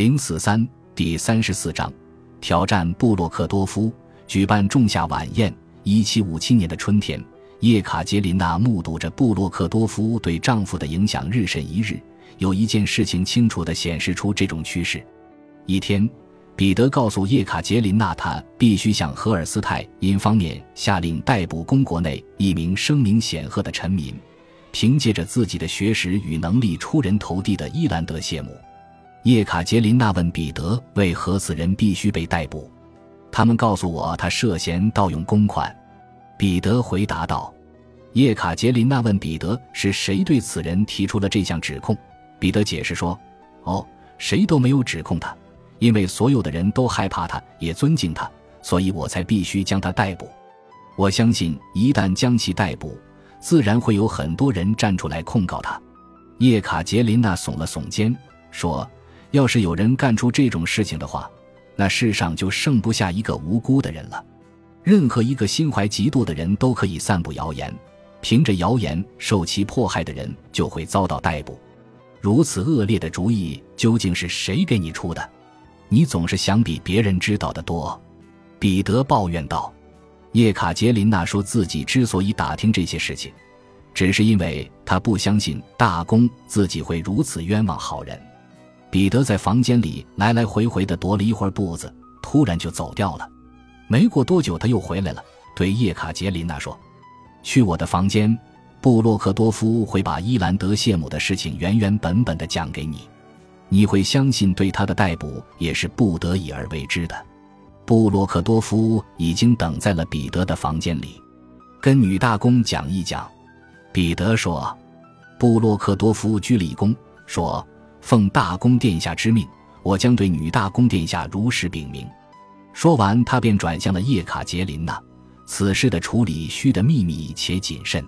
零四三第三十四章，挑战布洛克多夫。举办仲夏晚宴。一七五七年的春天，叶卡捷琳娜目睹着布洛克多夫对丈夫的影响日甚一日。有一件事情清楚地显示出这种趋势。一天，彼得告诉叶卡捷琳娜，他必须向荷尔斯泰因方面下令逮捕公国内一名声名显赫的臣民，凭借着自己的学识与能力出人头地的伊兰德谢姆。叶卡捷琳娜问彼得：“为何此人必须被逮捕？”他们告诉我，他涉嫌盗用公款。彼得回答道。叶卡捷琳娜问彼得：“是谁对此人提出了这项指控？”彼得解释说：“哦，谁都没有指控他，因为所有的人都害怕他，也尊敬他，所以我才必须将他逮捕。我相信，一旦将其逮捕，自然会有很多人站出来控告他。”叶卡捷琳娜耸了耸肩，说。要是有人干出这种事情的话，那世上就剩不下一个无辜的人了。任何一个心怀嫉妒的人都可以散布谣言，凭着谣言受其迫害的人就会遭到逮捕。如此恶劣的主意究竟是谁给你出的？你总是想比别人知道的多。”彼得抱怨道。叶卡捷琳娜说自己之所以打听这些事情，只是因为她不相信大公自己会如此冤枉好人。彼得在房间里来来回回的踱了一会儿步子，突然就走掉了。没过多久，他又回来了，对叶卡捷琳娜说：“去我的房间，布洛克多夫会把伊兰德谢姆的事情原原本本的讲给你。你会相信，对他的逮捕也是不得已而为之的。”布洛克多夫已经等在了彼得的房间里，跟女大公讲一讲。彼得说：“布洛克多夫鞠了一躬，说。”奉大公殿下之命，我将对女大公殿下如实禀明。说完，他便转向了叶卡捷琳娜。此事的处理需得秘密且谨慎。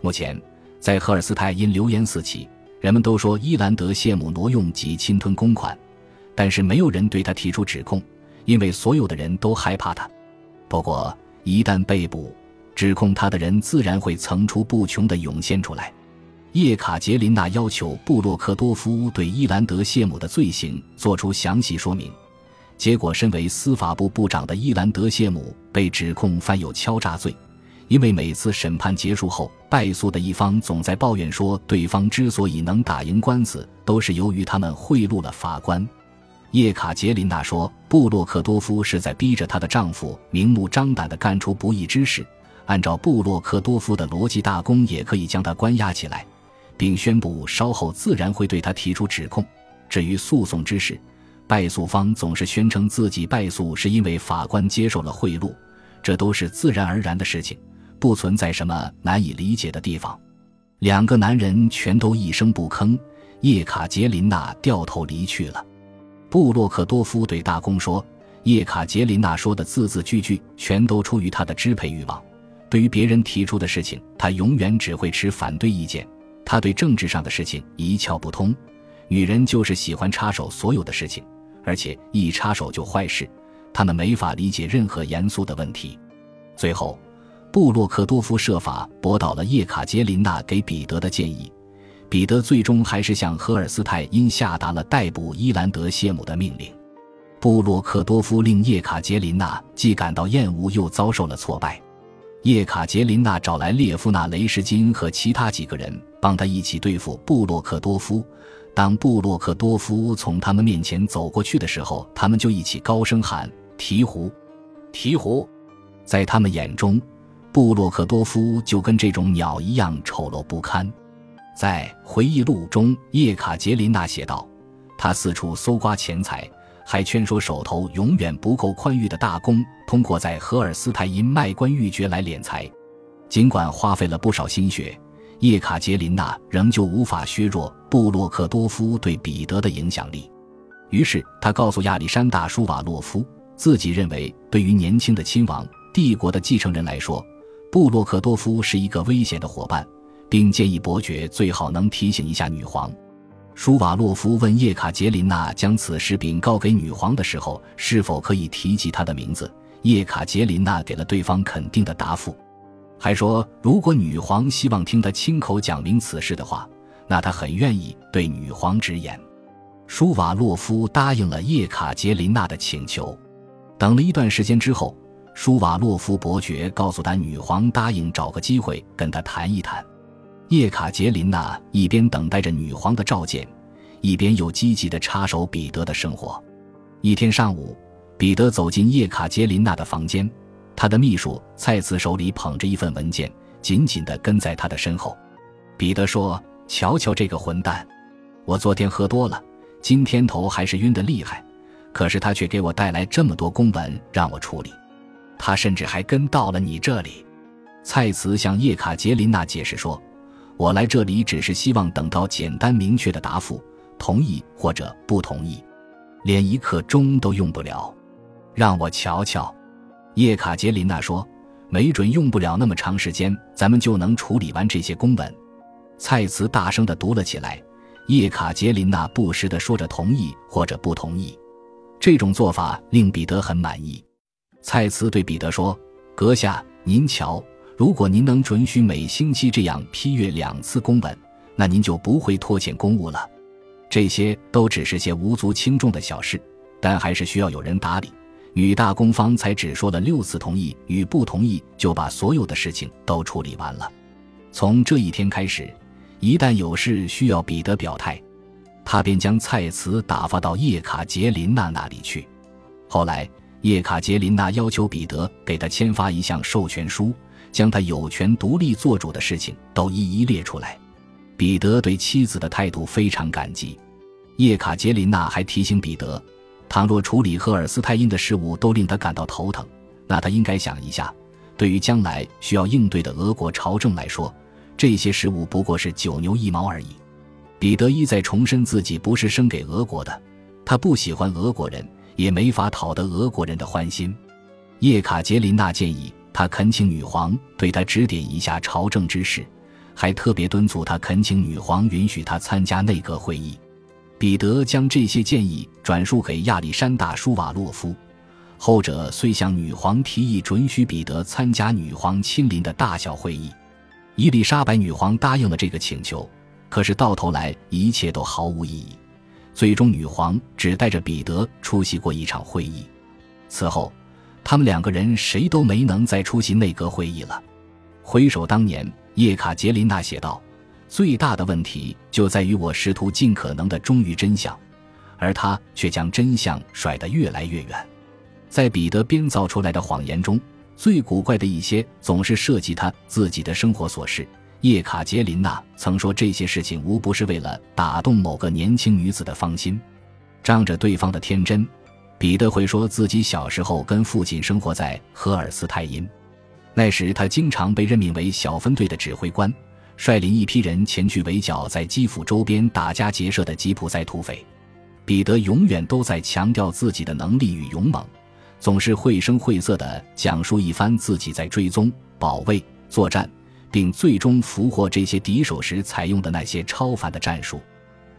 目前，在赫尔斯泰因流言四起，人们都说伊兰德谢姆挪用及侵吞公款，但是没有人对他提出指控，因为所有的人都害怕他。不过，一旦被捕，指控他的人自然会层出不穷地涌现出来。叶卡捷琳娜要求布洛克多夫对伊兰德谢姆的罪行作出详细说明，结果，身为司法部部长的伊兰德谢姆被指控犯有敲诈罪，因为每次审判结束后，败诉的一方总在抱怨说，对方之所以能打赢官司，都是由于他们贿赂了法官。叶卡捷琳娜说，布洛克多夫是在逼着她的丈夫明目张胆地干出不义之事，按照布洛克多夫的逻辑，大公也可以将他关押起来。并宣布稍后自然会对他提出指控。至于诉讼之事，败诉方总是宣称自己败诉是因为法官接受了贿赂，这都是自然而然的事情，不存在什么难以理解的地方。两个男人全都一声不吭。叶卡捷琳娜掉头离去了。布洛克多夫对大公说：“叶卡捷琳娜说的字字句句全都出于他的支配欲望。对于别人提出的事情，他永远只会持反对意见。”他对政治上的事情一窍不通，女人就是喜欢插手所有的事情，而且一插手就坏事。他们没法理解任何严肃的问题。最后，布洛克多夫设法驳倒了叶卡捷琳娜给彼得的建议，彼得最终还是向荷尔斯泰因下达了逮捕伊兰德谢姆的命令。布洛克多夫令叶卡捷琳娜既感到厌恶，又遭受了挫败。叶卡捷琳娜找来列夫纳·雷什金和其他几个人，帮他一起对付布洛克多夫。当布洛克多夫从他们面前走过去的时候，他们就一起高声喊：“鹈鹕，鹈鹕！”在他们眼中，布洛克多夫就跟这种鸟一样丑陋不堪。在回忆录中，叶卡捷琳娜写道：“他四处搜刮钱财。”还劝说手头永远不够宽裕的大公，通过在荷尔斯泰因卖官鬻爵来敛财。尽管花费了不少心血，叶卡捷琳娜仍旧无法削弱布洛克多夫对彼得的影响力。于是，他告诉亚历山大·舒瓦洛夫，自己认为对于年轻的亲王、帝国的继承人来说，布洛克多夫是一个危险的伙伴，并建议伯爵最好能提醒一下女皇。舒瓦洛夫问叶卡捷琳娜将此事禀告给女皇的时候，是否可以提及她的名字。叶卡捷琳娜给了对方肯定的答复，还说如果女皇希望听他亲口讲明此事的话，那他很愿意对女皇直言。舒瓦洛夫答应了叶卡捷琳娜的请求。等了一段时间之后，舒瓦洛夫伯爵告诉他，女皇答应找个机会跟他谈一谈。叶卡捷琳娜一边等待着女皇的召见，一边又积极地插手彼得的生活。一天上午，彼得走进叶卡捷琳娜的房间，他的秘书蔡茨手里捧着一份文件，紧紧地跟在他的身后。彼得说：“瞧瞧这个混蛋，我昨天喝多了，今天头还是晕得厉害，可是他却给我带来这么多公文让我处理，他甚至还跟到了你这里。”蔡茨向叶卡捷琳娜解释说：“我来这里只是希望等到简单明确的答复，同意或者不同意。”连一刻钟都用不了，让我瞧瞧。叶卡捷琳娜说：“没准用不了那么长时间，咱们就能处理完这些公文。”蔡茨大声地读了起来。叶卡捷琳娜不时地说着同意或者不同意。这种做法令彼得很满意。蔡茨对彼得说：“阁下，您瞧，如果您能准许每星期这样批阅两次公文，那您就不会拖欠公务了。”这些都只是些无足轻重的小事，但还是需要有人打理。女大公方才只说了六次同意与不同意，就把所有的事情都处理完了。从这一天开始，一旦有事需要彼得表态，他便将蔡茨打发到叶卡捷琳娜那里去。后来，叶卡捷琳娜要求彼得给他签发一项授权书，将他有权独立做主的事情都一一列出来。彼得对妻子的态度非常感激。叶卡捷琳娜还提醒彼得，倘若处理赫尔斯泰因的事物都令他感到头疼，那他应该想一下，对于将来需要应对的俄国朝政来说，这些事物不过是九牛一毛而已。彼得一再重申自己不是生给俄国的，他不喜欢俄国人，也没法讨得俄国人的欢心。叶卡捷琳娜建议他恳请女皇对他指点一下朝政之事。还特别敦促他恳请女皇允许他参加内阁会议。彼得将这些建议转述给亚历山大·舒瓦洛夫，后者遂向女皇提议准许彼得参加女皇亲临的大小会议。伊丽莎白女皇答应了这个请求，可是到头来一切都毫无意义。最终，女皇只带着彼得出席过一场会议。此后，他们两个人谁都没能再出席内阁会议了。回首当年。叶卡捷琳娜写道：“最大的问题就在于我试图尽可能的忠于真相，而他却将真相甩得越来越远。在彼得编造出来的谎言中，最古怪的一些总是涉及他自己的生活琐事。叶卡捷琳娜曾说，这些事情无不是为了打动某个年轻女子的芳心。仗着对方的天真，彼得会说自己小时候跟父亲生活在荷尔斯泰因。”那时，他经常被任命为小分队的指挥官，率领一批人前去围剿在基辅周边打家劫舍的吉普赛土匪。彼得永远都在强调自己的能力与勇猛，总是绘声绘色地讲述一番自己在追踪、保卫、作战，并最终俘获这些敌手时采用的那些超凡的战术。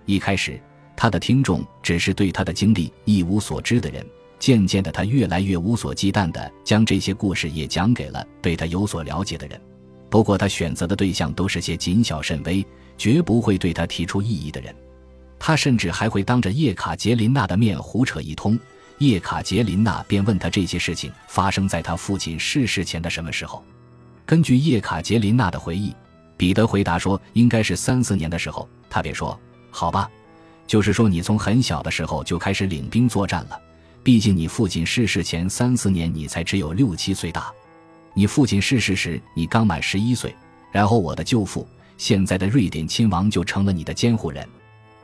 一开始，他的听众只是对他的经历一无所知的人。渐渐的，他越来越无所忌惮地将这些故事也讲给了对他有所了解的人。不过，他选择的对象都是些谨小慎微、绝不会对他提出异议的人。他甚至还会当着叶卡捷琳娜的面胡扯一通。叶卡捷琳娜便问他这些事情发生在他父亲逝世前的什么时候。根据叶卡捷琳娜的回忆，彼得回答说应该是三四年的时候。他便说：“好吧，就是说你从很小的时候就开始领兵作战了。”毕竟你父亲逝世前三四年，你才只有六七岁大。你父亲逝世时，你刚满十一岁。然后我的舅父，现在的瑞典亲王，就成了你的监护人。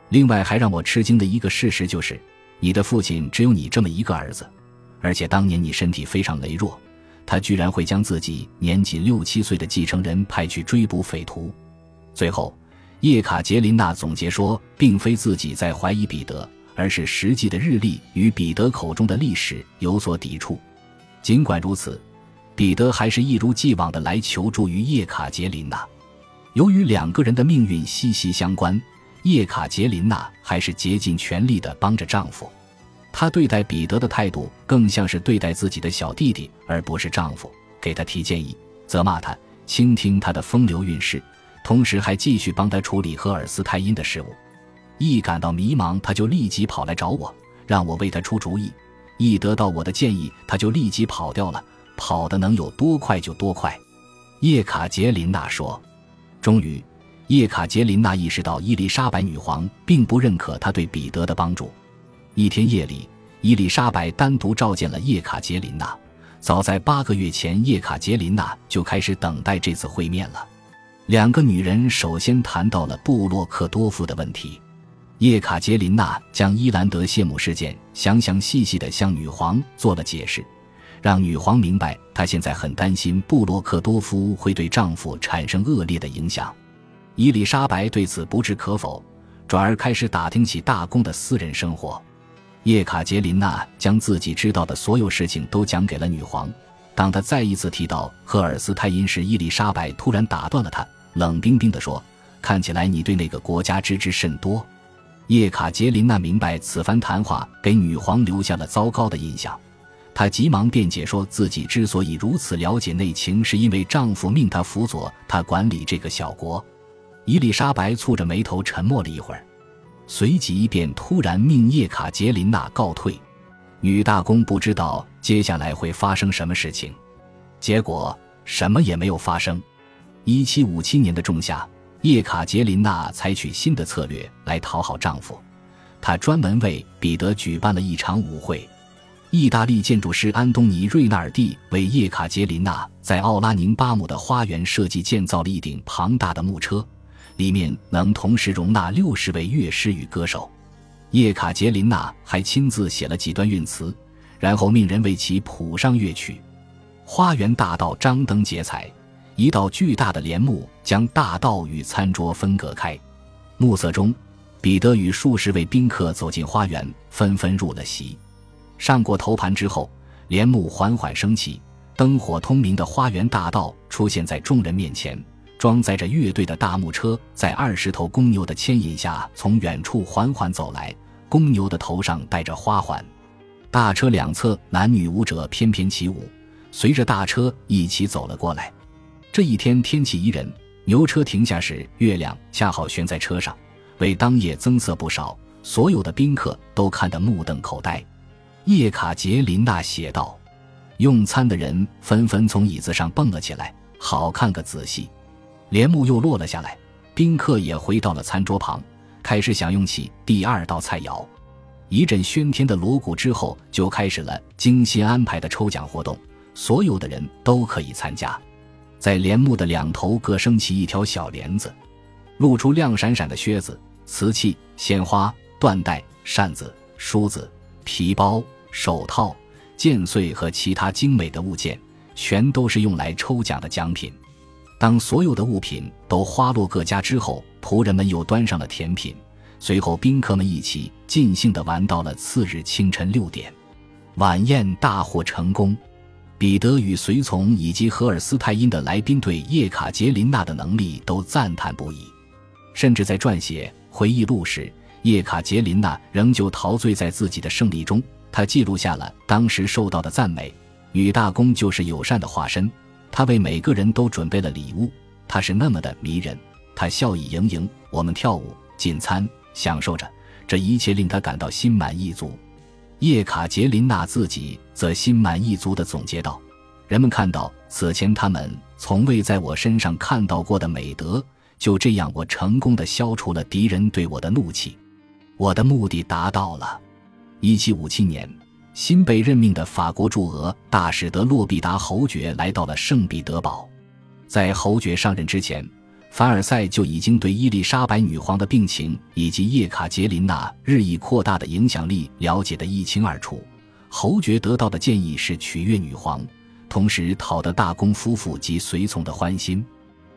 另外，还让我吃惊的一个事实就是，你的父亲只有你这么一个儿子，而且当年你身体非常羸弱，他居然会将自己年仅六七岁的继承人派去追捕匪徒。最后，叶卡捷琳娜总结说，并非自己在怀疑彼得。而是实际的日历与彼得口中的历史有所抵触。尽管如此，彼得还是一如既往的来求助于叶卡捷琳娜。由于两个人的命运息息相关，叶卡捷琳娜还是竭尽全力的帮着丈夫。她对待彼得的态度更像是对待自己的小弟弟，而不是丈夫。给他提建议，责骂他，倾听他的风流韵事，同时还继续帮他处理荷尔斯泰因的事务。一感到迷茫，他就立即跑来找我，让我为他出主意。一得到我的建议，他就立即跑掉了，跑的能有多快就多快。叶卡捷琳娜说：“终于，叶卡捷琳娜意识到伊丽莎白女皇并不认可她对彼得的帮助。一天夜里，伊丽莎白单独召见了叶卡捷琳娜。早在八个月前，叶卡捷琳娜就开始等待这次会面了。两个女人首先谈到了布洛克多夫的问题。叶卡捷琳娜将伊兰德谢姆事件详详细细地向女皇做了解释。”让女皇明白，她现在很担心布洛克多夫会对丈夫产生恶劣的影响。伊丽莎白对此不置可否，转而开始打听起大公的私人生活。叶卡捷琳娜将自己知道的所有事情都讲给了女皇。当她再一次提到赫尔斯泰因时，伊丽莎白突然打断了她，冷冰冰地说：“看起来你对那个国家知之甚多。”叶卡捷琳娜明白，此番谈话给女皇留下了糟糕的印象。她急忙辩解说，自己之所以如此了解内情，是因为丈夫命她辅佐他管理这个小国。伊丽莎白蹙着眉头沉默了一会儿，随即便突然命叶卡捷琳娜告退。女大公不知道接下来会发生什么事情，结果什么也没有发生。一七五七年的仲夏，叶卡捷琳娜采取新的策略来讨好丈夫，她专门为彼得举办了一场舞会。意大利建筑师安东尼·瑞纳尔蒂为叶卡捷琳娜在奥拉宁巴姆的花园设计建造了一顶庞大的木车，里面能同时容纳六十位乐师与歌手。叶卡捷琳娜还亲自写了几段韵词，然后命人为其谱上乐曲。花园大道张灯结彩，一道巨大的帘幕将大道与餐桌分隔开。暮色中，彼得与数十位宾客走进花园，纷纷入了席。上过头盘之后，帘幕缓缓升起，灯火通明的花园大道出现在众人面前。装载着乐队的大木车在二十头公牛的牵引下从远处缓缓走来，公牛的头上戴着花环。大车两侧男女舞者翩翩起舞，随着大车一起走了过来。这一天天气宜人，牛车停下时，月亮恰好悬在车上，为当夜增色不少。所有的宾客都看得目瞪口呆。叶卡捷琳娜写道：“用餐的人纷纷从椅子上蹦了起来，好看个仔细。”帘幕又落了下来，宾客也回到了餐桌旁，开始享用起第二道菜肴。一阵喧天的锣鼓之后，就开始了精心安排的抽奖活动，所有的人都可以参加。在帘幕的两头各升起一条小帘子，露出亮闪闪的靴子、瓷器、鲜花、缎带、扇子、梳子、皮包。手套、剑穗和其他精美的物件，全都是用来抽奖的奖品。当所有的物品都花落各家之后，仆人们又端上了甜品。随后，宾客们一起尽兴地玩到了次日清晨六点。晚宴大获成功，彼得与随从以及荷尔斯泰因的来宾对叶卡捷琳娜的能力都赞叹不已，甚至在撰写回忆录时，叶卡捷琳娜仍旧陶醉在自己的胜利中。他记录下了当时受到的赞美，女大公就是友善的化身。她为每个人都准备了礼物，她是那么的迷人。她笑意盈盈，我们跳舞、进餐，享受着这一切，令他感到心满意足。叶卡捷琳娜自己则心满意足地总结道：“人们看到此前他们从未在我身上看到过的美德，就这样，我成功地消除了敌人对我的怒气，我的目的达到了。”一七五七年，新被任命的法国驻俄大使德洛必达侯爵来到了圣彼得堡。在侯爵上任之前，凡尔赛就已经对伊丽莎白女皇的病情以及叶卡捷琳娜日益扩大的影响力了解得一清二楚。侯爵得到的建议是取悦女皇，同时讨得大公夫妇及随从的欢心。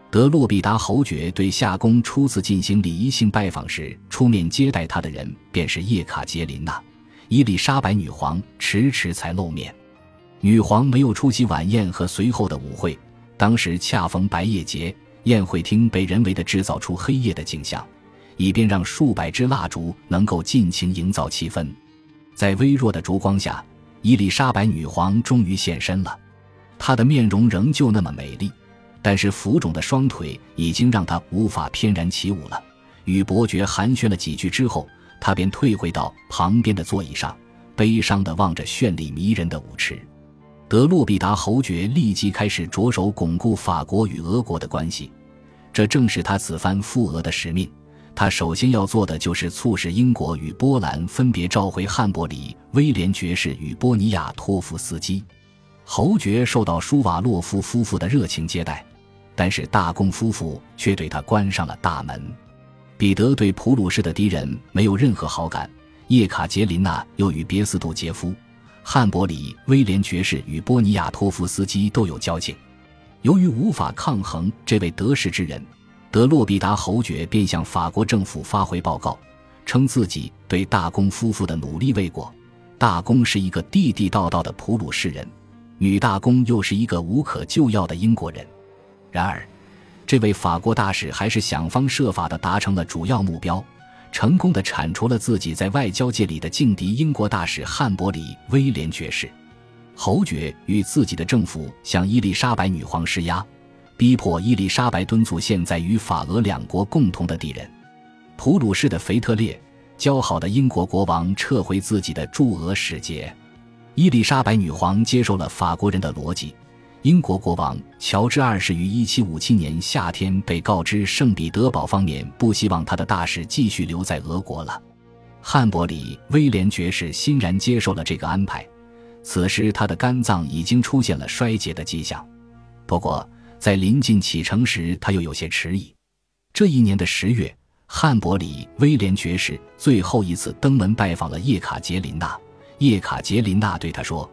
德洛必达侯爵对夏宫初次进行礼仪性拜访时，出面接待他的人便是叶卡捷琳娜。伊丽莎白女皇迟迟才露面，女皇没有出席晚宴和随后的舞会。当时恰逢白夜节，宴会厅被人为的制造出黑夜的景象，以便让数百支蜡烛能够尽情营造气氛。在微弱的烛光下，伊丽莎白女皇终于现身了。她的面容仍旧那么美丽，但是浮肿的双腿已经让她无法翩然起舞了。与伯爵寒暄了几句之后，她便退回到旁边的座椅上，悲伤地望着绚丽迷人的舞池。德洛必达侯爵立即开始着手巩固法国与俄国的关系，这正是他此番赴俄的使命。他首先要做的就是促使英国与波兰分别召回汉伯里、威廉爵士与波尼亚托夫斯基。侯爵受到舒瓦洛夫夫妇的热情接待，但是大公夫妇却对他关上了大门。彼得对普鲁士的敌人没有任何好感，叶卡捷琳娜又与别斯杜杰夫。汉伯里、威廉爵士与波尼亚托夫斯基都有交情。由于无法抗衡这位得势之人，德洛必达侯爵便向法国政府发回报告，称自己对大公夫妇的努力未果。大公是一个地地道道的普鲁士人，女大公又是一个无可救药的英国人。然而，这位法国大使还是想方设法地达成了主要目标。成功的铲除了自己在外交界里的劲敌英国大使汉伯里威廉爵士，侯爵与自己的政府向伊丽莎白女皇施压，逼迫伊丽莎白敦促现在与法俄两国共同的敌人。普鲁士的腓特烈交好的英国国王撤回自己的驻俄使节，伊丽莎白女皇接受了法国人的逻辑。英国国王乔治二世于1757年夏天被告知，圣彼得堡方面不希望他的大使继续留在俄国了。汉伯里威廉爵士欣然接受了这个安排。此时他的肝脏已经出现了衰竭的迹象，不过在临近启程时，他又有些迟疑。这一年的十月，汉伯里威廉爵士最后一次登门拜访了叶卡捷琳娜。叶卡捷琳娜对他说。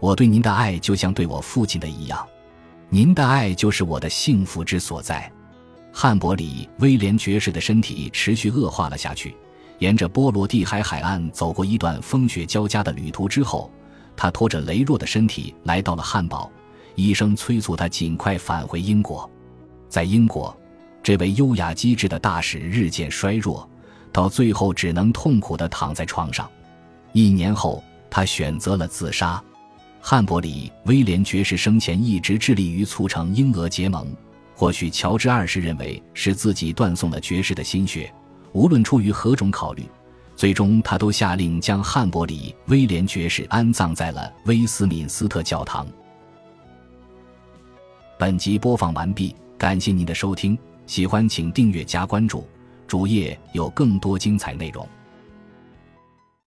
我对您的爱就像对我父亲的一样，您的爱就是我的幸福之所在。汉伯里威廉爵士的身体持续恶化了下去，沿着波罗的海海岸走过一段风雪交加的旅途之后，他拖着羸弱的身体来到了汉堡。医生催促他尽快返回英国。在英国，这位优雅机智的大使日渐衰弱，到最后只能痛苦地躺在床上。一年后，他选择了自杀。汉伯里威廉爵士生前一直致力于促成英俄结盟，或许乔治二世认为是自己断送了爵士的心血。无论出于何种考虑，最终他都下令将汉伯里威廉爵士安葬在了威斯敏斯特教堂。本集播放完毕，感谢您的收听，喜欢请订阅加关注，主页有更多精彩内容。